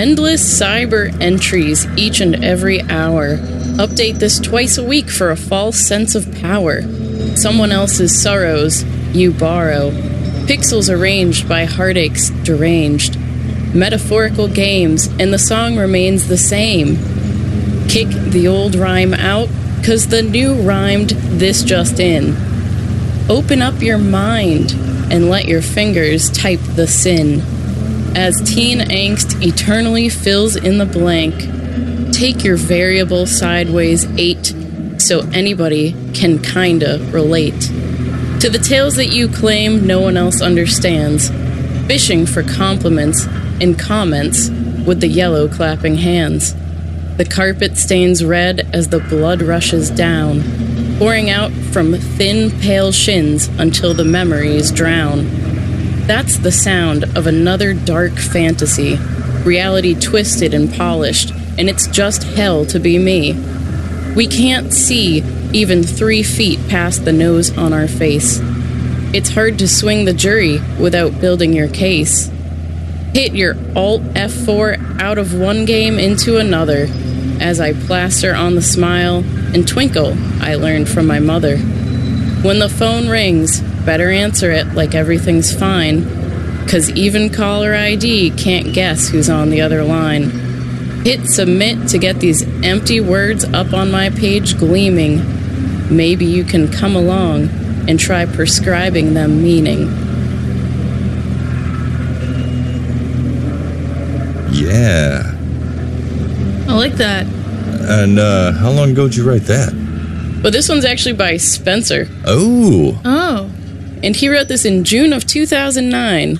Endless cyber entries each and every hour. Update this twice a week for a false sense of power. Someone else's sorrows, you borrow. Pixels arranged by heartaches deranged. Metaphorical games, and the song remains the same. Kick the old rhyme out, cause the new rhymed this just in. Open up your mind and let your fingers type the sin. As teen angst eternally fills in the blank, take your variable sideways eight so anybody can kinda relate. To the tales that you claim no one else understands, fishing for compliments and comments with the yellow clapping hands. The carpet stains red as the blood rushes down, pouring out from thin, pale shins until the memories drown. That's the sound of another dark fantasy, reality twisted and polished, and it's just hell to be me. We can't see even three feet past the nose on our face. It's hard to swing the jury without building your case. Hit your Alt F4 out of one game into another as I plaster on the smile and twinkle I learned from my mother. When the phone rings, better answer it like everything's fine, cause even caller ID can't guess who's on the other line. Hit submit to get these empty words up on my page gleaming. Maybe you can come along and try prescribing them meaning. Yeah. I like that. And uh, how long ago did you write that? Well, this one's actually by Spencer, Oh, Oh, and he wrote this in June of 2009.